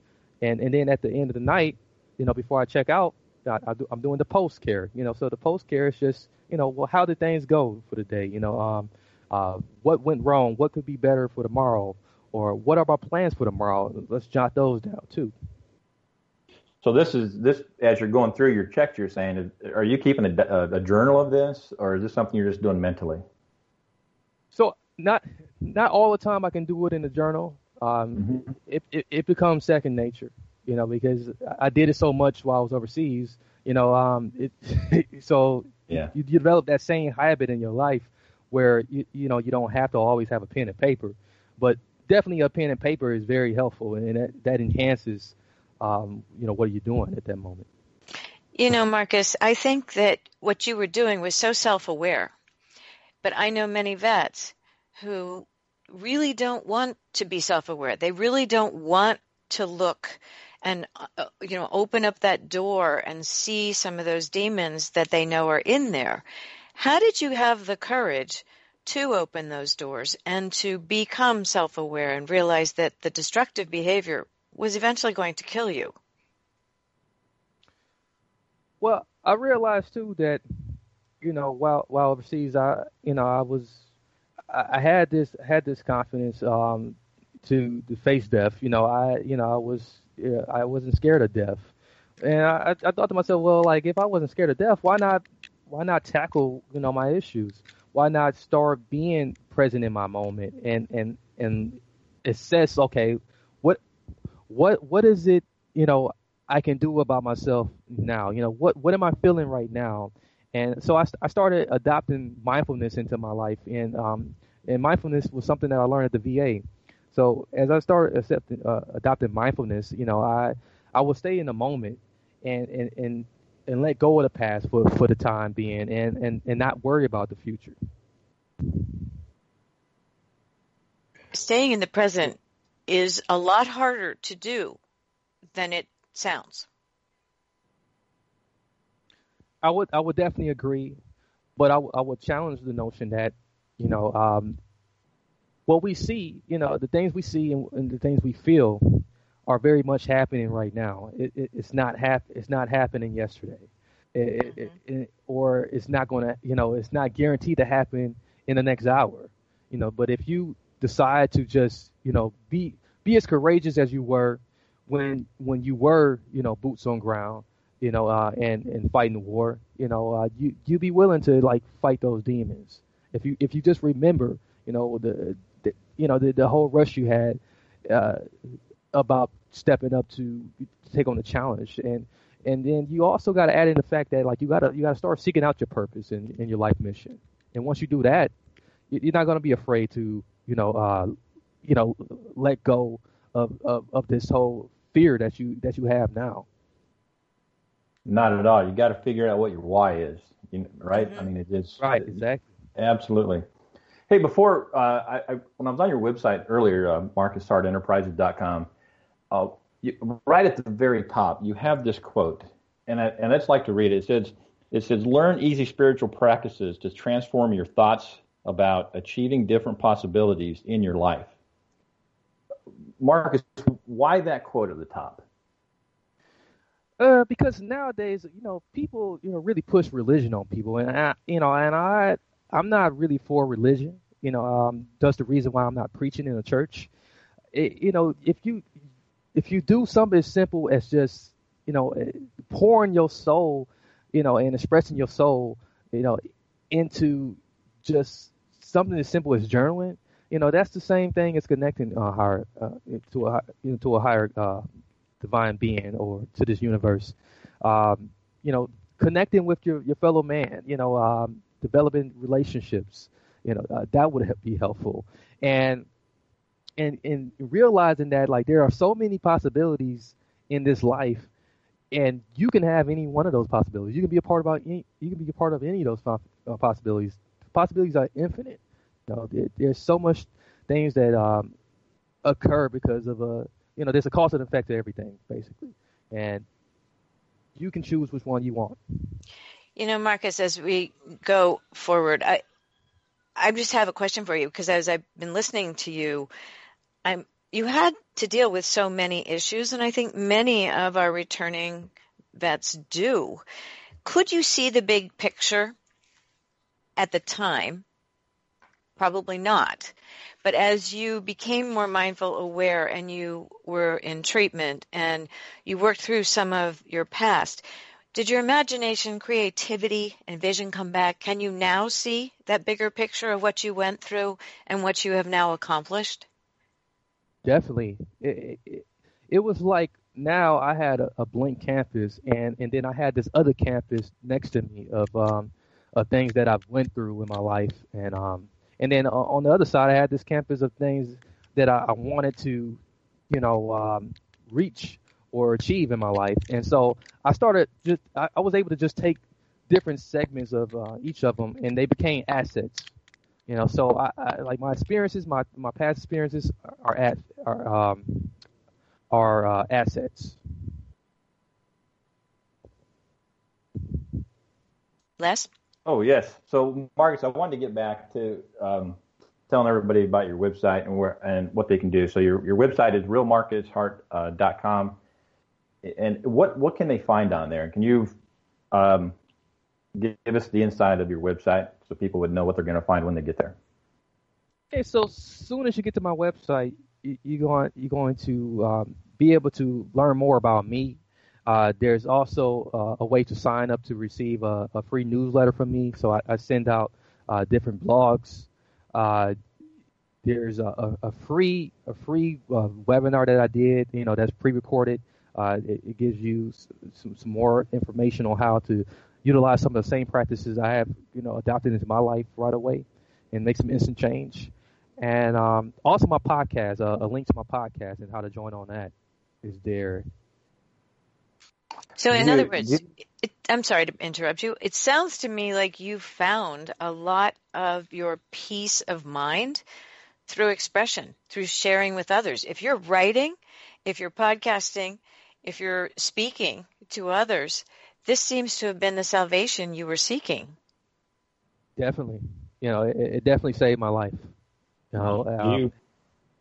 and and then at the end of the night, you know, before I check out, I, I do, I'm doing the post care. You know, so the post care is just, you know, well, how did things go for the day? You know, um, uh, what went wrong? What could be better for tomorrow? Or what are my plans for tomorrow? Let's jot those down too. So this is this as you're going through your checks. You're saying, are you keeping a, a, a, journal of this, or is this something you're just doing mentally? So not not all the time I can do it in a journal. Um, mm-hmm. it, it, it becomes second nature, you know, because I did it so much while I was overseas. You know, um, it *laughs* so yeah. you, you develop that same habit in your life where you you know you don't have to always have a pen and paper, but definitely a pen and paper is very helpful and that, that enhances um, you know, what are you doing at that moment? You know, Marcus, I think that what you were doing was so self aware. But I know many vets who really don't want to be self aware. They really don't want to look and, uh, you know, open up that door and see some of those demons that they know are in there. How did you have the courage to open those doors and to become self aware and realize that the destructive behavior was eventually going to kill you. Well, I realized too that, you know, while while overseas, I you know I was I, had this had this confidence um, to to face death. You know, I you know I was yeah, I wasn't scared of death, and I, I thought to myself, well, like if I wasn't scared of death, why not why not tackle you know my issues? Why not start being present in my moment and and and assess okay what what is it you know I can do about myself now? You know what what am I feeling right now? And so I, I started adopting mindfulness into my life, and um, and mindfulness was something that I learned at the VA. So as I started accepting, uh, adopting mindfulness, you know, I I will stay in the moment and and and and let go of the past for for the time being, and and and not worry about the future. Staying in the present is a lot harder to do than it sounds. I would I would definitely agree, but I, I would challenge the notion that you know um, what we see, you know, the things we see and, and, the things we feel are very much happening right now. It, it, it's not hap- It's not happening yesterday, it, mm-hmm. or it's not going to, you know, it's not guaranteed to happen in the next hour, you know. But if you decide to just, you know, be be as courageous as you were when when you were, you know, boots on ground, you know, uh, and and fighting the war, you know, uh, you you be willing to like fight those demons. If you if you just remember, you know, the you know the the whole rush you had uh, about stepping up to take on the challenge and and then you also got to add in the fact that like you got to you got to start seeking out your purpose and, in your life mission and once you do that you're not going to be afraid to you know uh, you know let go of, of of this whole fear that you that you have now. Not at all. You got to figure out what your why is you know, right? Mm-hmm. i mean it is right exactly. Absolutely. Hey, before uh, I, I, when I was on your website earlier, uh, marcushartenterprises.com, uh, you, right at the very top, you have this quote, and I, and I'd like to read it. It says, "It says learn easy spiritual practices to transform your thoughts about achieving different possibilities in your life." Marcus, why that quote at the top? Uh, because nowadays, you know, people, you know, really push religion on people, and I, you know, and I, I'm not really for religion you know, um, that's the reason why I'm not preaching in a church. It, you know, if you if you do something as simple as just you know eh, pouring your soul, you know, and expressing your soul, you know, into just something as simple as journaling, you know, that's the same thing as connecting uh, higher uh, to a you know, to a higher uh, divine being or to this universe. Um, you know, connecting with your your fellow man. You know, um, developing relationships you know uh, that would be helpful and and and realizing that like there are so many possibilities in this life and you can have any one of those possibilities you can be a part about any, you can be a part of any of those uh, possibilities possibilities are infinite. You know there, there's so much things that um, occur because of a you know there's a cause and effect to everything basically. And you can choose which one you want. You know marcus as we go forward i I just have a question for you because as I've been listening to you, I'm you had to deal with so many issues, and I think many of our returning vets do. Could you see the big picture at the time? Probably not. But as you became more mindful, aware, and you were in treatment and you worked through some of your past, did your imagination, creativity, and vision come back? Can you now see that bigger picture of what you went through and what you have now accomplished? Definitely. It, it, it was like now I had a, a, blank campus, and, and then I had this other campus next to me of um, of things that I've went through in my life, and um, and then on the other side I had this campus of things that I, I wanted to, you know, um, reach or achieve in my life. And so I started just I, I was able to just take different segments of uh, each of them, and they became assets. You know, so I, I like my experiences, my my past experiences are at are um are uh, assets. Les. Oh yes. So Marcus, I wanted to get back to um, telling everybody about your website and where and what they can do. So your your website is realmarcushart.com, and what what can they find on there? Can you um, give us the inside of your website so people would know what they're going to find when they get there? Okay, so soon as you get to my website, you, you're going you're going to um, be able to learn more about me. Uh, there's also uh, a way to sign up to receive a, a free newsletter from me. So I, I send out uh, different blogs. Uh, there's a, a, free a free uh, webinar that I did. You know that's pre-recorded. Uh, it, it, gives you some, some more information on how to utilize some of the same practices I have you know adopted into my life right away and make some instant change. And um, also my podcast, a link to my podcast and how to join on that is there. So in other words, it, I'm sorry to interrupt you. It sounds to me like you found a lot of your peace of mind through expression, through sharing with others. If you're writing, if you're podcasting, if you're speaking to others, this seems to have been the salvation you were seeking. Definitely. You know, it, it definitely saved my life. You know, um, you,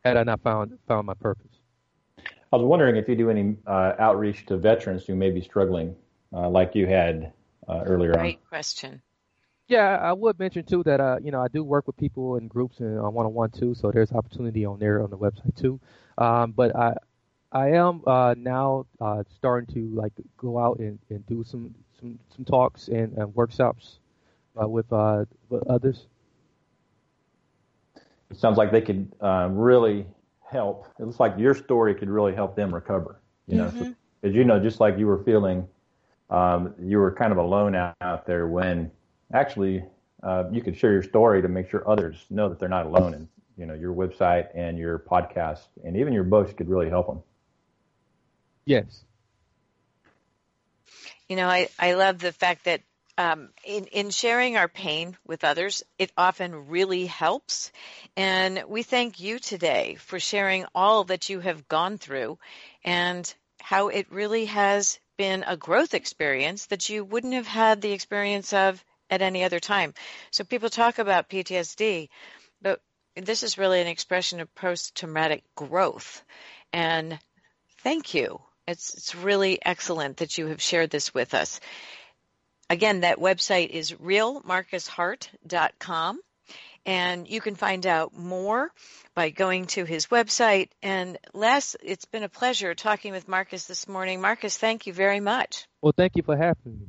had I not found found my purpose. I was wondering if you do any uh, outreach to veterans who may be struggling, uh, like you had uh, earlier Great on. Great question. Yeah, I would mention too that uh, you know I do work with people in groups and on one on one too, so there's opportunity on there on the website too. Um, but I I am uh, now uh, starting to like go out and, and do some some some talks and, and workshops uh, with uh, with others it sounds like they could uh, really help. It looks like your story could really help them recover. You know, mm-hmm. as you know, just like you were feeling, um, you were kind of alone out, out there when actually uh, you could share your story to make sure others know that they're not alone. And you know, your website and your podcast and even your books could really help them. Yes. You know, I, I love the fact that um, in, in sharing our pain with others, it often really helps. And we thank you today for sharing all that you have gone through and how it really has been a growth experience that you wouldn't have had the experience of at any other time. So people talk about PTSD, but this is really an expression of post traumatic growth. And thank you. It's, it's really excellent that you have shared this with us. Again, that website is realmarcushart.com. And you can find out more by going to his website. And Les, it's been a pleasure talking with Marcus this morning. Marcus, thank you very much. Well, thank you for having me.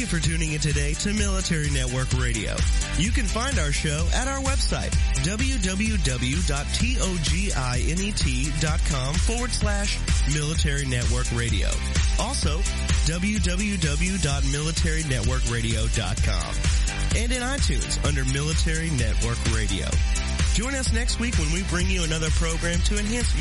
You for tuning in today to Military Network Radio. You can find our show at our website, www.toginet.com forward slash Military Network Radio. Also, www.militarynetworkradio.com. And in iTunes under Military Network Radio. Join us next week when we bring you another program to enhance your